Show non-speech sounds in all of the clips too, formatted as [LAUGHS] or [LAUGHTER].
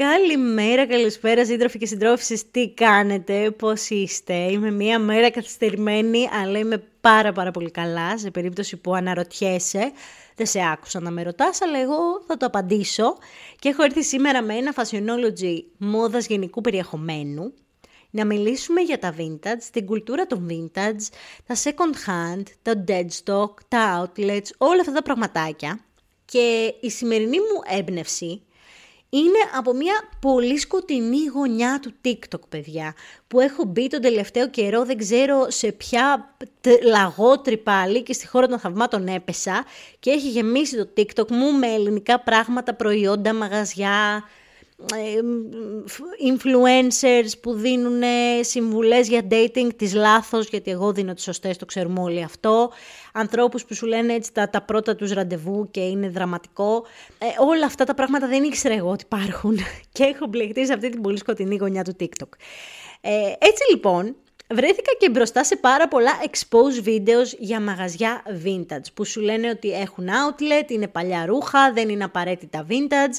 Καλημέρα, καλησπέρα σύντροφοι και συντρόφισσες, τι κάνετε, πώς είστε; Είμαι μία μέρα καθυστερημένη, αλλά είμαι πάρα πάρα πολύ καλά, σε περίπτωση που αναρωτιέσαι. Δεν σε άκουσα να με ρωτάς, αλλά εγώ θα το απαντήσω. Και έχω έρθει σήμερα με ένα fashionology μόδας γενικού περιεχομένου, να μιλήσουμε για τα vintage, την κουλτούρα των vintage, τα second hand, τα dead stock, τα outlets, όλα αυτά τα πραγματάκια. Και η σημερινή μου έμπνευση είναι από μια πολύ σκοτεινή γωνιά του TikTok, παιδιά, που έχω μπει τον τελευταίο καιρό, δεν ξέρω σε ποια λαγότρυπα πάλι και στη χώρα των θαυμάτων έπεσα και έχει γεμίσει το TikTok μου με ελληνικά πράγματα, προϊόντα, μαγαζιά, influencers που δίνουν συμβουλές για dating τις λάθος, γιατί εγώ δίνω τις σωστές, το ξέρουμε όλοι αυτό. Ανθρώπους που σου λένε έτσι τα, τα πρώτα τους ραντεβού και είναι δραματικό. Ε, όλα αυτά τα πράγματα δεν ήξερα εγώ ότι υπάρχουν [LAUGHS] και έχω μπλεχτεί σε αυτή την πολύ σκοτεινή γωνιά του TikTok. Ε, έτσι λοιπόν, βρέθηκα και μπροστά σε πάρα πολλά expose videos για μαγαζιά vintage που σου λένε ότι έχουν outlet, είναι παλιά ρούχα, δεν είναι απαραίτητα vintage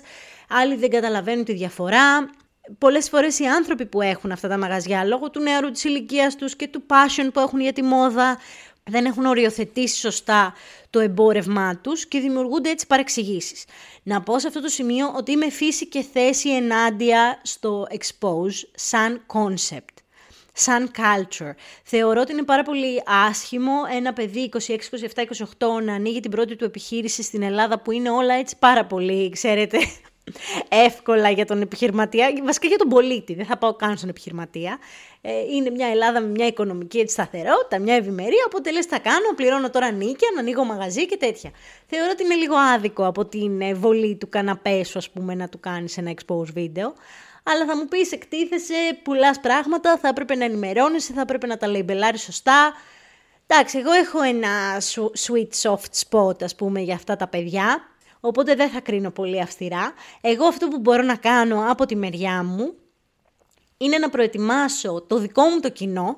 άλλοι δεν καταλαβαίνουν τη διαφορά. Πολλές φορές οι άνθρωποι που έχουν αυτά τα μαγαζιά, λόγω του νεαρού της ηλικίας τους και του passion που έχουν για τη μόδα, δεν έχουν οριοθετήσει σωστά το εμπόρευμά τους και δημιουργούνται έτσι παρεξηγήσεις. Να πω σε αυτό το σημείο ότι είμαι φύση και θέση ενάντια στο expose σαν concept σαν culture. Θεωρώ ότι είναι πάρα πολύ άσχημο ένα παιδί 26, 27, 28 να ανοίγει την πρώτη του επιχείρηση στην Ελλάδα που είναι όλα έτσι πάρα πολύ, ξέρετε, [LAUGHS] εύκολα για τον επιχειρηματία, βασικά για τον πολίτη, δεν θα πάω καν στον επιχειρηματία. Ε, είναι μια Ελλάδα με μια οικονομική έτσι, σταθερότητα, μια ευημερία, οπότε λες θα κάνω, πληρώνω τώρα νίκια, να ανοίγω μαγαζί και τέτοια. Θεωρώ ότι είναι λίγο άδικο από την βολή του καναπέ σου, ας πούμε, να του κάνεις ένα expose βίντεο. Αλλά θα μου πεις, εκτίθεσαι, πουλάς πράγματα, θα έπρεπε να ενημερώνεσαι, θα έπρεπε να τα λεϊμπελάρεις σωστά. Εντάξει, εγώ έχω ένα sweet soft spot, ας πούμε, για αυτά τα παιδιά οπότε δεν θα κρίνω πολύ αυστηρά. Εγώ αυτό που μπορώ να κάνω από τη μεριά μου είναι να προετοιμάσω το δικό μου το κοινό,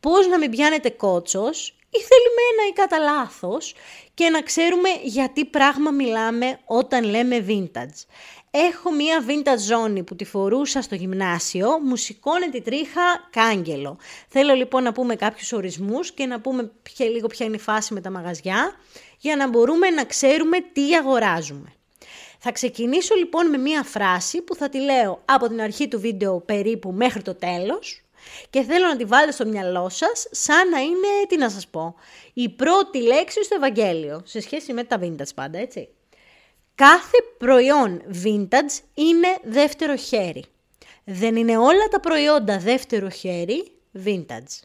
πώς να μην πιάνετε κότσος ή θελημένα ή κατά λάθος και να ξέρουμε γιατί πράγμα μιλάμε όταν λέμε vintage. Έχω μία vintage ζώνη που τη φορούσα στο γυμνάσιο, μου σηκώνει τη τρίχα κάγκελο. Θέλω λοιπόν να πούμε κάποιους ορισμούς και να πούμε ποια, λίγο ποια είναι η φάση με τα μαγαζιά για να μπορούμε να ξέρουμε τι αγοράζουμε. Θα ξεκινήσω λοιπόν με μία φράση που θα τη λέω από την αρχή του βίντεο περίπου μέχρι το τέλος και θέλω να τη βάλετε στο μυαλό σας σαν να είναι, τι να σας πω, η πρώτη λέξη στο Ευαγγέλιο, σε σχέση με τα vintage πάντα, έτσι. Κάθε προϊόν vintage είναι δεύτερο χέρι. Δεν είναι όλα τα προϊόντα δεύτερο χέρι vintage.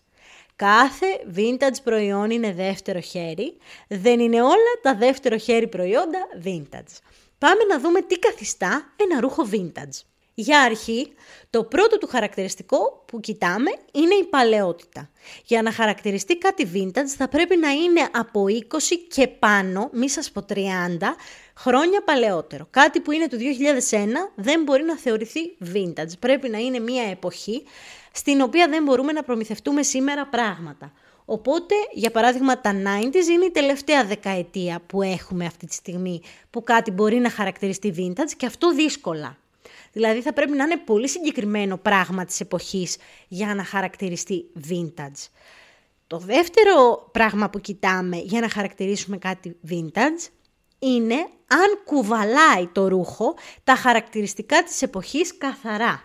Κάθε vintage προϊόν είναι δεύτερο χέρι, δεν είναι όλα τα δεύτερο χέρι προϊόντα vintage. Πάμε να δούμε τι καθιστά ένα ρούχο vintage. Για αρχή, το πρώτο του χαρακτηριστικό που κοιτάμε είναι η παλαιότητα. Για να χαρακτηριστεί κάτι vintage θα πρέπει να είναι από 20 και πάνω, μη σας πω 30, χρόνια παλαιότερο. Κάτι που είναι του 2001 δεν μπορεί να θεωρηθεί vintage. Πρέπει να είναι μια εποχή στην οποία δεν μπορούμε να προμηθευτούμε σήμερα πράγματα. Οπότε, για παράδειγμα, τα 90s είναι η τελευταία δεκαετία που έχουμε αυτή τη στιγμή που κάτι μπορεί να χαρακτηριστεί vintage και αυτό δύσκολα. Δηλαδή θα πρέπει να είναι πολύ συγκεκριμένο πράγμα της εποχής για να χαρακτηριστεί vintage. Το δεύτερο πράγμα που κοιτάμε για να χαρακτηρίσουμε κάτι vintage είναι αν κουβαλάει το ρούχο τα χαρακτηριστικά της εποχής καθαρά.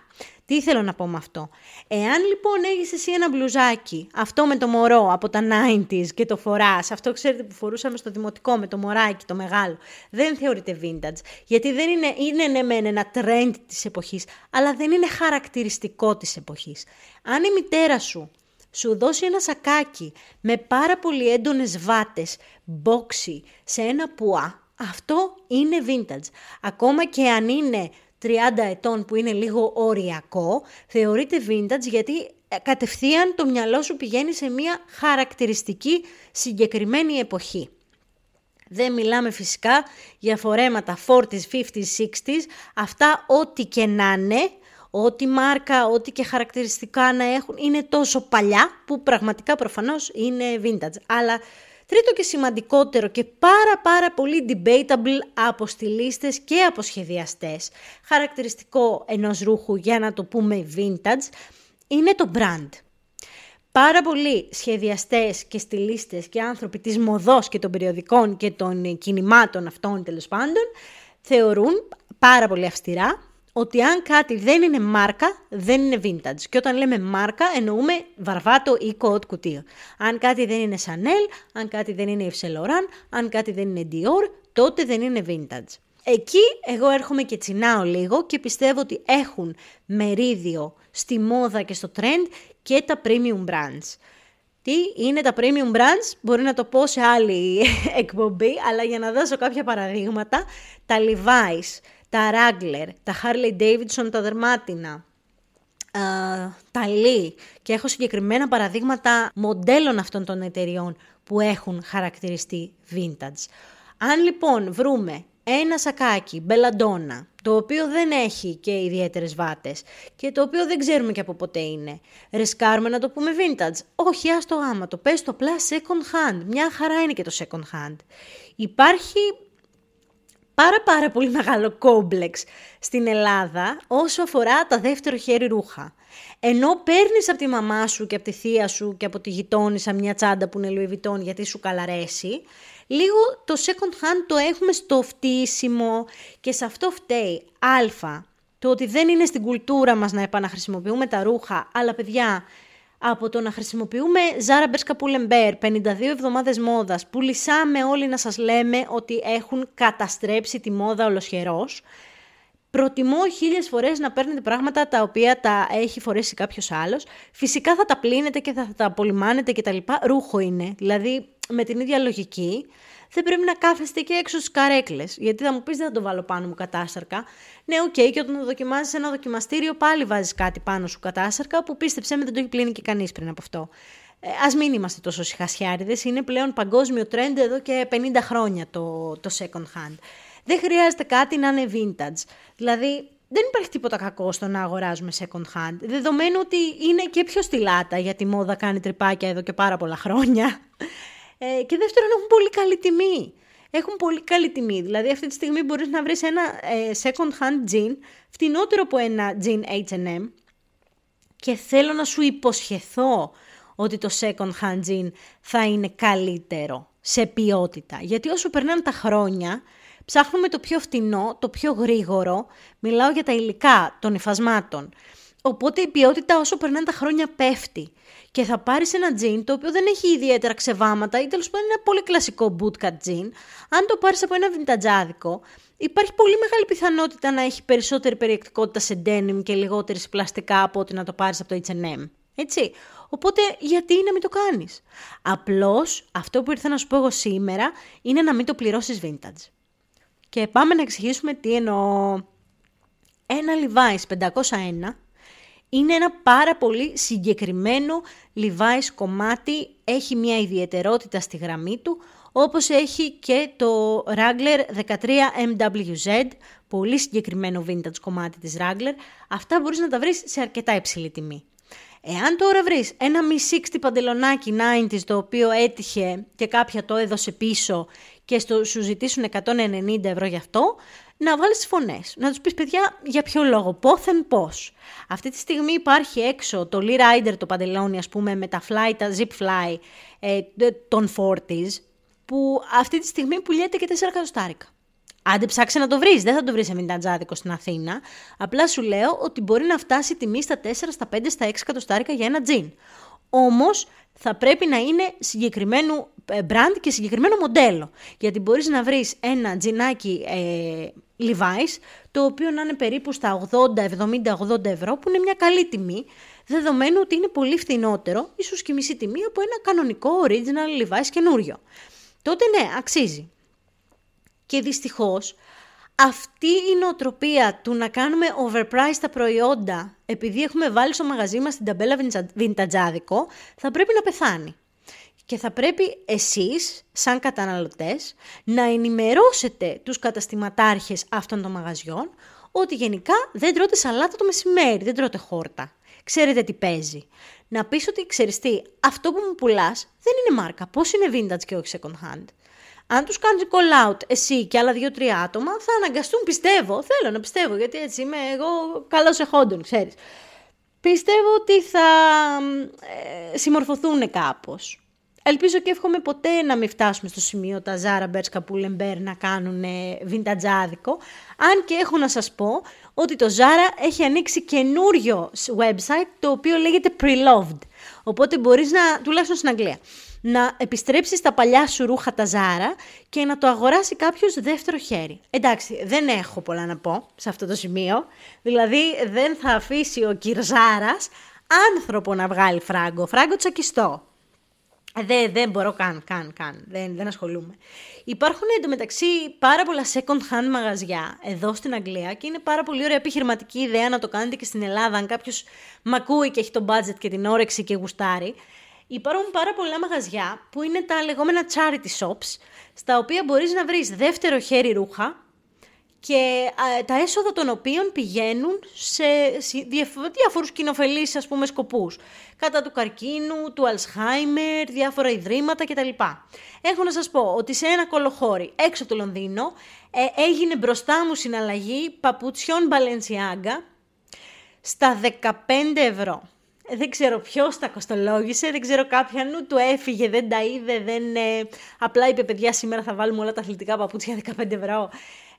Τι θέλω να πω με αυτό; Εάν λοιπόν έχεις εσύ ένα μπλουζάκι, αυτό με το μωρό από τα 90s και το φοράς, αυτό ξέρετε που φορούσαμε στο δημοτικό με το μωράκι το μεγάλο, δεν θεωρείται vintage. Γιατί δεν είναι, είναι ναι μεν ένα trend της εποχής, αλλά δεν είναι χαρακτηριστικό της εποχής. Αν η μητέρα σου σου δώσει ένα σακάκι με πάρα πολύ έντονες βάτες, μπόξι, σε ένα πουά, αυτό είναι vintage. Ακόμα και αν είναι 30 ετών που είναι λίγο οριακό, θεωρείται vintage γιατί ε, κατευθείαν το μυαλό σου πηγαίνει σε μια χαρακτηριστική συγκεκριμένη εποχή. Δεν μιλάμε φυσικά για φορέματα 40s, 50s, 60s, αυτά ό,τι και να είναι, ό,τι μάρκα, ό,τι και χαρακτηριστικά να έχουν, είναι τόσο παλιά που πραγματικά προφανώς είναι vintage. Αλλά Τρίτο και σημαντικότερο και πάρα πάρα πολύ debatable από στυλίστες και από σχεδιαστές, χαρακτηριστικό ενός ρούχου για να το πούμε vintage, είναι το brand. Πάρα πολλοί σχεδιαστές και στυλίστες και άνθρωποι της μοδός και των περιοδικών και των κινημάτων αυτών τέλος πάντων θεωρούν πάρα πολύ αυστηρά ότι αν κάτι δεν είναι μάρκα, δεν είναι vintage. Και όταν λέμε μάρκα, εννοούμε βαρβάτο ή κότ κουτί. Αν κάτι δεν είναι Chanel, αν κάτι δεν είναι Yves Saint Laurent, αν κάτι δεν είναι Dior, τότε δεν είναι vintage. Εκεί εγώ έρχομαι και τσινάω λίγο και πιστεύω ότι έχουν μερίδιο στη μόδα και στο trend και τα premium brands. Τι είναι τα premium brands, μπορεί να το πω σε άλλη [LAUGHS] εκπομπή, αλλά για να δώσω κάποια παραδείγματα, τα Levi's, τα Wrangler, τα Harley Davidson, τα δερμάτινα, τα Lee και έχω συγκεκριμένα παραδείγματα μοντέλων αυτών των εταιριών που έχουν χαρακτηριστεί vintage. Αν λοιπόν βρούμε ένα σακάκι μπελαντόνα, το οποίο δεν έχει και ιδιαίτερες βάτες και το οποίο δεν ξέρουμε και από ποτέ είναι. Ρισκάρουμε να το πούμε vintage. Όχι, το γάμα το, πες το απλά second hand. Μια χαρά είναι και το second hand. Υπάρχει πάρα πάρα πολύ μεγάλο κόμπλεξ στην Ελλάδα όσο αφορά τα δεύτερο χέρι ρούχα. Ενώ παίρνεις από τη μαμά σου και από τη θεία σου και από τη γειτόνισσα μια τσάντα που είναι Louis γιατί σου καλαρέσει, λίγο το second hand το έχουμε στο φτύσιμο και σε αυτό φταίει α, το ότι δεν είναι στην κουλτούρα μας να επαναχρησιμοποιούμε τα ρούχα, αλλά παιδιά, από το να χρησιμοποιούμε Zara Bershka Pull&Bear 52 εβδομάδες μόδας που λυσάμε όλοι να σας λέμε ότι έχουν καταστρέψει τη μόδα ολοσχερός, Προτιμώ χίλιες φορές να παίρνετε πράγματα τα οποία τα έχει φορέσει κάποιος άλλος. Φυσικά θα τα πλύνετε και θα τα απολυμάνετε και τα λοιπά. Ρούχο είναι. Δηλαδή με την ίδια λογική δεν πρέπει να κάθεστε και έξω στις καρέκλες. Γιατί θα μου πεις, δεν θα το βάλω πάνω μου κατάσαρκα. Ναι, OK, okay, και όταν δοκιμάζεις ένα δοκιμαστήριο, πάλι βάζεις κάτι πάνω σου κατάσαρκα που πίστεψέ με δεν το έχει πλύνει και κανείς πριν από αυτό. Ε, Ας μην είμαστε τόσο σιχασιάρηδες. Είναι πλέον παγκόσμιο trend εδώ και 50 χρόνια το, το second hand. Δεν χρειάζεται κάτι να είναι vintage. Δηλαδή, δεν υπάρχει τίποτα κακό στο να αγοράζουμε second hand. Δεδομένου ότι είναι και πιο στυλάτα, γιατί η μόδα κάνει τρυπάκια εδώ και πάρα πολλά χρόνια. Ε, και δεύτερον, έχουν πολύ καλή τιμή. Έχουν πολύ καλή τιμή. Δηλαδή, αυτή τη στιγμή μπορείς να βρεις ένα ε, second hand jean φτηνότερο από ένα jean HM. Και θέλω να σου υποσχεθώ ότι το second hand jean θα είναι καλύτερο σε ποιότητα. Γιατί όσο περνάνε τα χρόνια, ψάχνουμε το πιο φτηνό, το πιο γρήγορο. Μιλάω για τα υλικά των υφασμάτων. Οπότε η ποιότητα όσο περνάνε τα χρόνια πέφτει και θα πάρεις ένα τζιν το οποίο δεν έχει ιδιαίτερα ξεβάματα ή τέλος πάντων είναι ένα πολύ κλασικό bootcut τζιν, αν το πάρεις από ένα βιντατζάδικο, υπάρχει πολύ μεγάλη πιθανότητα να έχει περισσότερη περιεκτικότητα σε denim και λιγότερη σε πλαστικά από ότι να το πάρεις από το H&M. Έτσι. Οπότε γιατί να μην το κάνεις; Απλώς αυτό που ήρθα να σου πω εγώ σήμερα είναι να μην το πληρώσεις vintage. Και πάμε να εξηγήσουμε τι εννοώ. Ένα Levi's 501 είναι ένα πάρα πολύ συγκεκριμένο Levi's κομμάτι, έχει μια ιδιαιτερότητα στη γραμμή του, όπως έχει και το Wrangler 13MWZ, πολύ συγκεκριμένο vintage κομμάτι της Wrangler. Αυτά μπορείς να τα βρεις σε αρκετά υψηλή τιμή. Εάν τώρα βρεις ένα Mi 60 παντελονάκι 90s το οποίο έτυχε και κάποια το έδωσε πίσω και στο, σου ζητήσουν 190 ευρώ γι' αυτό, να βάλεις τις φωνές. Να τους πεις παιδιά για ποιο λόγο, πόθεν πώς. Αυτή τη στιγμή υπάρχει έξω το Lee Rider το παντελόνι ας πούμε με τα fly, τα zip fly ε, των 40s που αυτή τη στιγμή πουλιέται και 4 εκατοστάρικα. Άντε ψάξε να το βρεις, δεν θα το βρεις σε μιντατζάδικο στην Αθήνα. Απλά σου λέω ότι μπορεί να φτάσει τιμή στα 4, στα 5, στα 6 εκατοστάρικα για ένα τζιν. Όμως θα πρέπει να είναι συγκεκριμένου ε, brand και συγκεκριμένο μοντέλο. Γιατί μπορείς να βρεις ένα τζινάκι ε, Levi's, το οποίο να είναι περίπου στα 80, 70, 80 ευρώ, που είναι μια καλή τιμή, δεδομένου ότι είναι πολύ φθηνότερο, ίσως και μισή τιμή, από ένα κανονικό original Levi's καινούριο. Τότε ναι, αξίζει. Και δυστυχώς, αυτή η νοοτροπία του να κάνουμε overpriced τα προϊόντα επειδή έχουμε βάλει στο μαγαζί μας την ταμπέλα βιντατζάδικο θα πρέπει να πεθάνει. Και θα πρέπει εσείς, σαν καταναλωτές, να ενημερώσετε τους καταστηματάρχες αυτών των μαγαζιών ότι γενικά δεν τρώτε σαλάτα το μεσημέρι, δεν τρώτε χόρτα. ξέρετε τι παίζει. Να πεις ότι ξέρεις τι, αυτό που μου πουλάς δεν είναι μάρκα. Πώς είναι vintage και όχι second hand; Αν τους κάνεις call out εσύ και άλλα δύο-τρία άτομα, θα αναγκαστούν, πιστεύω, θέλω να πιστεύω, γιατί έτσι είμαι εγώ καλός εχόντων, ξέρεις. Πιστεύω ότι θα ε, συμμορφωθούν κάπως. Ελπίζω και εύχομαι ποτέ να μην φτάσουμε στο σημείο τα Zara, Bershka, Pull&Bear να κάνουν vintage Αν και έχω να σας πω ότι το Zara έχει ανοίξει καινούριο website το οποίο λέγεται Preloved. Οπότε μπορείς να, τουλάχιστον στην Αγγλία, να επιστρέψει στα παλιά σου ρούχα τα Zara και να το αγοράσει κάποιος δεύτερο χέρι. Εντάξει, δεν έχω πολλά να πω σε αυτό το σημείο. Δηλαδή δεν θα αφήσει ο Κυρζάρας άνθρωπο να βγάλει φράγκο. Φράγκο τσακιστό. Δεν, δεν μπορώ καν, καν, καν. Δεν, δεν ασχολούμαι. Υπάρχουν εντωμεταξύ πάρα πολλά second hand μαγαζιά εδώ στην Αγγλία και είναι πάρα πολύ ωραία επιχειρηματική ιδέα να το κάνετε και στην Ελλάδα. Αν κάποιος μακούει και έχει το budget και την όρεξη και γουστάρει. Υπάρχουν πάρα πολλά μαγαζιά που είναι τα λεγόμενα charity shops, στα οποία μπορείς να βρεις δεύτερο χέρι ρούχα, και τα έσοδα των οποίων πηγαίνουν σε διάφορους κοινοφελείς ας πούμε σκοπούς. Κατά του καρκίνου, του Αλσχάιμερ, διάφορα ιδρύματα κτλ. Έχω να σας πω ότι σε ένα κολοχώρι έξω από το Λονδίνο ε, έγινε μπροστά μου συναλλαγή παπουτσιών Balenciaga στα 15 ευρώ. Δεν ξέρω ποιος τα κοστολόγησε, δεν ξέρω κάποια νου του έφυγε, δεν τα είδε, δεν, ε, απλά είπε παιδιά σήμερα θα βάλουμε όλα τα αθλητικά παπούτσια 15 ευρώ.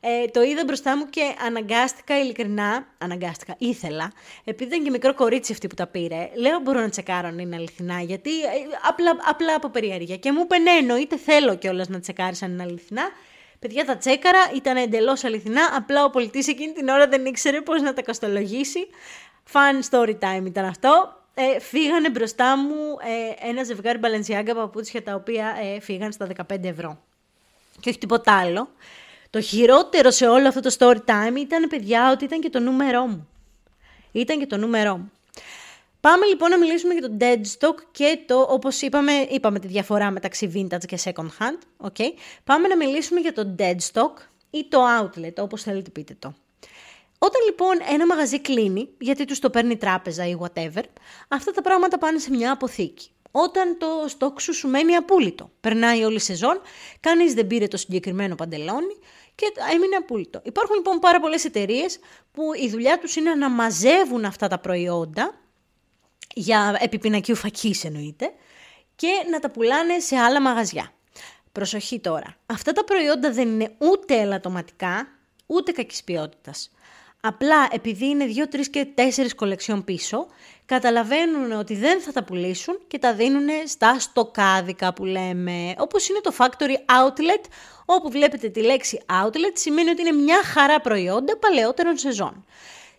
Ε, το είδα μπροστά μου και αναγκάστηκα ειλικρινά, αναγκάστηκα, ήθελα, επειδή ήταν και μικρό κορίτσι αυτή που τα πήρε, λέω μπορώ να τσεκάρω αν είναι αληθινά, γιατί ε, απλά, απλά από περιέργεια. Και μου είπε ναι, εννοείται θέλω κιόλας να τσεκάρεις αν είναι αληθινά. Παιδιά τα τσέκαρα, ήταν εντελώς αληθινά, απλά ο πολιτής εκείνη την ώρα δεν ήξερε πώς να τα κοστολογήσει. Fun story time ήταν αυτό. Ε, φύγανε μπροστά μου ε, ένα ζευγάρι μπαλενσιάγκα παπούτσια τα οποία ε, φύγαν στα 15 ευρώ. Και όχι τίποτα άλλο. Το χειρότερο σε όλο αυτό το story time ήταν, παιδιά, ότι ήταν και το νούμερό μου. Ήταν και το νούμερό μου. Πάμε λοιπόν να μιλήσουμε για το deadstock και το, όπως είπαμε, είπαμε τη διαφορά μεταξύ vintage και second hand. Okay. Πάμε να μιλήσουμε για το deadstock ή το outlet, όπως θέλετε πείτε το. Όταν λοιπόν ένα μαγαζί κλείνει, γιατί τους το παίρνει τράπεζα ή whatever, αυτά τα πράγματα πάνε σε μια αποθήκη. Όταν το στόκ σου σου μένει απούλητο. Περνάει όλη η σεζόν, κανείς δεν πήρε το συγκεκριμένο παντελόνι και έμεινε απούλητο. Υπάρχουν λοιπόν πάρα πολλές εταιρείες που η δουλειά τους είναι να μαζεύουν αυτά τα προϊόντα, για επιπινακίου φακή εννοείται, και να τα πουλάνε σε άλλα μαγαζιά. Προσοχή τώρα. Αυτά τα προϊόντα δεν είναι ούτε ελαττωματικά, ούτε κακής ποιότητας. Απλά επειδή είναι 2, 3 και 4 κολεξιόν πίσω, καταλαβαίνουν ότι δεν θα τα πουλήσουν και τα δίνουν στα στοκάδικα που λέμε. Όπως είναι το factory outlet, όπου βλέπετε τη λέξη outlet σημαίνει ότι είναι μια χαρά προϊόντα παλαιότερων σεζόν.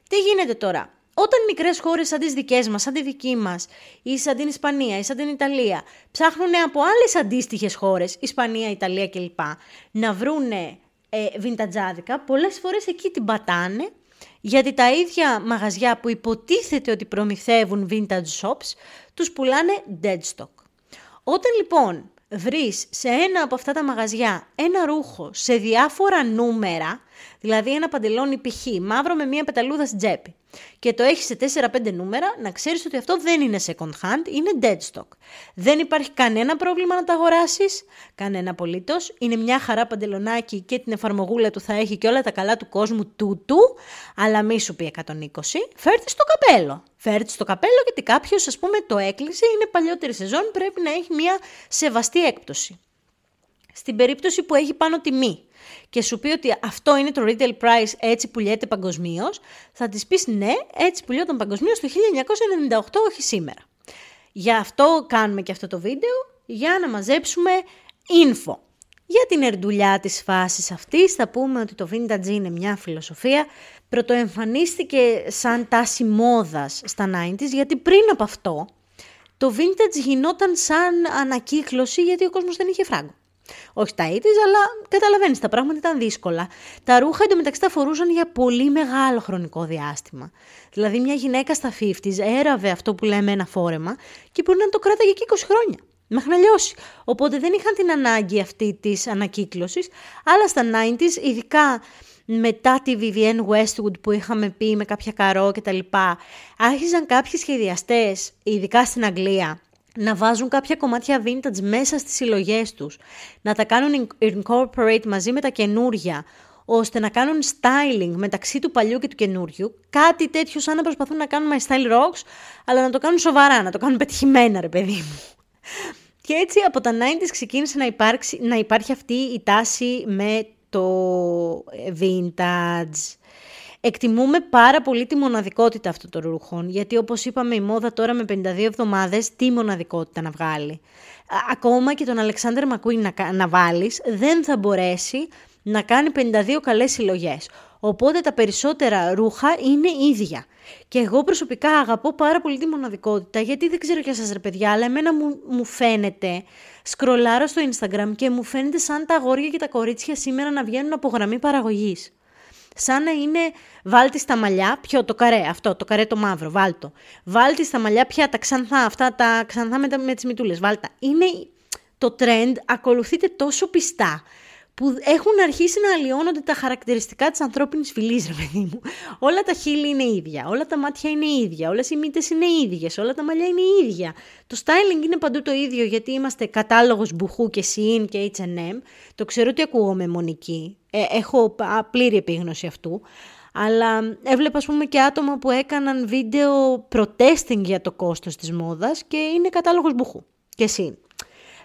Τι γίνεται τώρα; Όταν μικρές χώρες σαν τις δικές μας, σαν τη δική μας, ή σαν την Ισπανία ή σαν την Ιταλία, ψάχνουν από άλλες αντίστοιχες χώρες, Ισπανία, Ιταλία κλπ, να βρούνε ε, βιντατζάδικα, πολλές φορές εκεί την πατάνε γιατί τα ίδια μαγαζιά που υποτίθεται ότι προμηθεύουν vintage shops, τους πουλάνε dead stock. Όταν λοιπόν βρεις σε ένα από αυτά τα μαγαζιά ένα ρούχο σε διάφορα νούμερα, δηλαδή ένα παντελόνι π.χ. μαύρο με μία πεταλούδα στην τσέπη, και το έχεις σε 4-5 νούμερα, να ξέρεις ότι αυτό δεν είναι second hand, είναι dead stock. Δεν υπάρχει κανένα πρόβλημα να τα αγοράσεις, κανένα απολύτως. Είναι μια χαρά παντελονάκι και την εφαρμογούλα του θα έχει και όλα τα καλά του κόσμου τούτου, αλλά μη σου πει 120, φέρτε στο καπέλο. Φέρτε στο καπέλο γιατί κάποιος, ας πούμε, το έκλεισε, είναι παλιότερη σεζόν, πρέπει να έχει μια σεβαστή έκπτωση. Στην περίπτωση που έχει πάνω τιμή και σου πει ότι αυτό είναι το retail price, έτσι πουλιέται παγκοσμίως, θα της πεις ναι, έτσι πουλιόταν παγκοσμίως το 1998, όχι σήμερα. Γι' αυτό κάνουμε και αυτό το βίντεο, για να μαζέψουμε info. Για την ερντουλιά της φάσης αυτής θα πούμε ότι το vintage είναι μια φιλοσοφία. Πρωτοεμφανίστηκε σαν τάση μόδας στα 90s, γιατί πριν από αυτό το vintage γινόταν σαν ανακύκλωση γιατί ο κόσμος δεν είχε φράγκο. Όχι τα ίδια, αλλά καταλαβαίνεις, τα πράγματα ήταν δύσκολα. Τα ρούχα εντωμεταξύ τα φορούσαν για πολύ μεγάλο χρονικό διάστημα. Δηλαδή, μια γυναίκα στα 50 έραβε αυτό που λέμε ένα φόρεμα και μπορεί να το κράταγε και 20 χρόνια. Μέχρι να λιώσει. Οπότε δεν είχαν την ανάγκη αυτή της ανακύκλωσης, αλλά στα 90s, ειδικά μετά τη Vivienne Westwood που είχαμε πει με κάποια καρό και τα λοιπά, άρχιζαν κάποιοι σχεδιαστές, ειδικά στην Αγγλία, να βάζουν κάποια κομμάτια vintage μέσα στις συλλογές τους, να τα κάνουν incorporate μαζί με τα καινούρια, ώστε να κάνουν styling μεταξύ του παλιού και του καινούριου, κάτι τέτοιο σαν να προσπαθούν να κάνουν my style rocks, αλλά να το κάνουν σοβαρά, να το κάνουν πετυχημένα ρε παιδί μου. Και έτσι από τα 90s ξεκίνησε να, υπάρξει, να υπάρχει αυτή η τάση με το vintage. Εκτιμούμε πάρα πολύ τη μοναδικότητα αυτών των ρούχων, γιατί όπως είπαμε η μόδα τώρα με 52 εβδομάδες, τι μοναδικότητα να βγάλει. Ακόμα και τον Αλεξάνδρ Μακουίν να, να βάλεις, δεν θα μπορέσει να κάνει 52 καλές συλλογές. Οπότε τα περισσότερα ρούχα είναι ίδια. Και εγώ προσωπικά αγαπώ πάρα πολύ τη μοναδικότητα, γιατί δεν ξέρω για σας ρε παιδιά, αλλά εμένα μου, μου φαίνεται, σκρολάρω στο Instagram και μου φαίνεται σαν τα αγόρια και τα κορίτσια σήμερα να βγαίνουν από γραμμή παραγωγής. Σαν να είναι, βάλτε στα μαλλιά, ποιο, το καρέ, αυτό, το καρέ το μαύρο, βάλτο. Βάλτε στα μαλλιά πια τα ξανθά, αυτά τα ξανθά με, με τις μητούλες, βάλτα. Είναι το trend, ακολουθείτε τόσο πιστά που έχουν αρχίσει να αλλοιώνονται τα χαρακτηριστικά της ανθρώπινης φυλής, ρε παιδί μου. Όλα τα χείλη είναι ίδια, όλα τα μάτια είναι ίδια, όλες οι μύτες είναι ίδιες, όλα τα μαλλιά είναι ίδια. Το styling είναι παντού το ίδιο γιατί είμαστε κατάλογος μπουχού και Shein και H&M. Το ξέρω ότι ακούγομαι μονική, ε, έχω πλήρη επίγνωση αυτού. Αλλά έβλεπα ας πούμε και άτομα που έκαναν βίντεο protesting για το κόστος της μόδας και είναι κατάλογος μπουχού και Shein.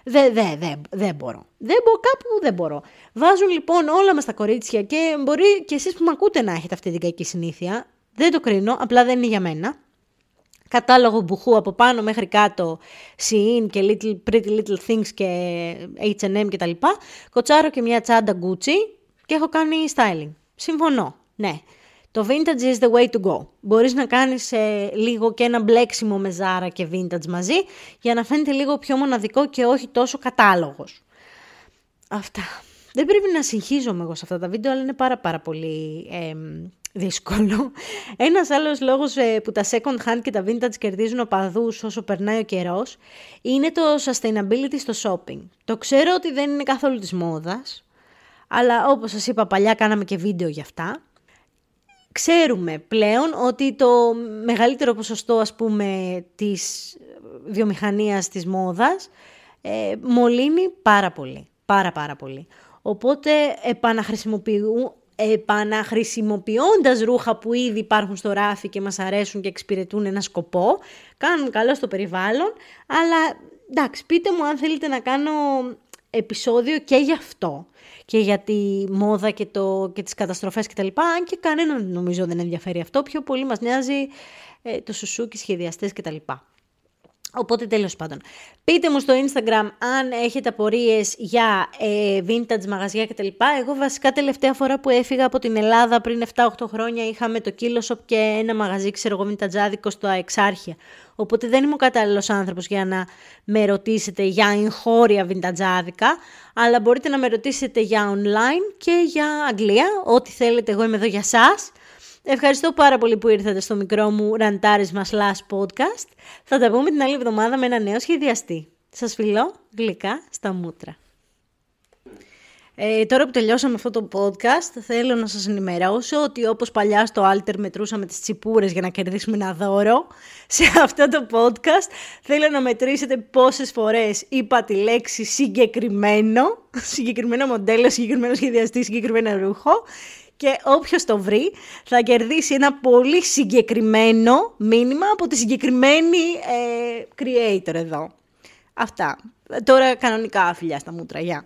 Δεν δε, δε, δε μπορώ. Δεν μπορώ, κάπου δεν μπορώ. Βάζουν λοιπόν όλα μας τα κορίτσια και μπορεί και εσείς που με ακούτε να έχετε αυτή την κακή συνήθεια. Δεν το κρίνω, απλά δεν είναι για μένα. Κατάλογο μπουχού από πάνω μέχρι κάτω, Shein και little, Pretty Little Things και H&M και τα λοιπά. Κοτσάρω και μια τσάντα Gucci και έχω κάνει styling. Συμφωνώ, ναι. Το vintage is the way to go. Μπορείς να κάνεις ε, λίγο και ένα μπλέξιμο με ζάρα και vintage μαζί για να φαίνεται λίγο πιο μοναδικό και όχι τόσο κατάλογος. Αυτά. Δεν πρέπει να συγχύζομαι εγώ σε αυτά τα βίντεο, αλλά είναι πάρα πάρα πολύ ε, δύσκολο. [LAUGHS] Ένας άλλος λόγος ε, που τα second hand και τα vintage κερδίζουν οπαδούς όσο περνάει ο καιρός είναι το sustainability στο shopping. Το ξέρω ότι δεν είναι καθόλου της μόδας, αλλά όπως σας είπα παλιά κάναμε και βίντεο γι' αυτά. Ξέρουμε πλέον ότι το μεγαλύτερο ποσοστό ας πούμε της βιομηχανίας της μόδας ε, μολύνει πάρα πολύ, πάρα πάρα πολύ. Οπότε επαναχρησιμοποιούν, επαναχρησιμοποιώντας ρούχα που ήδη υπάρχουν στο ράφι και μας αρέσουν και εξυπηρετούν ένα σκοπό, κάνουν καλό στο περιβάλλον, αλλά εντάξει πείτε μου αν θέλετε να κάνω επεισόδιο και γι' αυτό και για τη μόδα και, το, και τις καταστροφές κτλ. Αν και κανέναν νομίζω δεν ενδιαφέρει αυτό, πιο πολύ μας νοιάζει ε, το σουσού και σχεδιαστές κτλ. Οπότε τέλος πάντων. Πείτε μου στο Instagram αν έχετε απορίες για ε, vintage μαγαζιά κτλ. Εγώ βασικά τελευταία φορά που έφυγα από την Ελλάδα πριν 7-8 χρόνια είχαμε το Kilo Shop και ένα μαγαζί ξέρω εγώ vintage στο Αεξάρχεια. Οπότε δεν είμαι ο κατάλληλος άνθρωπος για να με ρωτήσετε για εγχώρια βιντατζάδικα, αλλά μπορείτε να με ρωτήσετε για online και για Αγγλία. Ό,τι θέλετε, εγώ είμαι εδώ για σας. Ευχαριστώ πάρα πολύ που ήρθατε στο μικρό μου ραντάρισμα slash podcast. Θα τα πούμε την άλλη εβδομάδα με ένα νέο σχεδιαστή. Σας φιλώ γλυκά στα μούτρα. Ε, τώρα που τελειώσαμε αυτό το podcast, θέλω να σας ενημερώσω ότι όπως παλιά στο Alter μετρούσαμε τις τσιπούρες για να κερδίσουμε ένα δώρο, σε αυτό το podcast θέλω να μετρήσετε πόσες φορές είπα τη λέξη συγκεκριμένο, συγκεκριμένο μοντέλο, συγκεκριμένο σχεδιαστή, συγκεκριμένο ρούχο και όποιος το βρει θα κερδίσει ένα πολύ συγκεκριμένο μήνυμα από τη συγκεκριμένη ε, creator εδώ. Αυτά. Τώρα κανονικά φιλιά στα μούτρα. Γεια.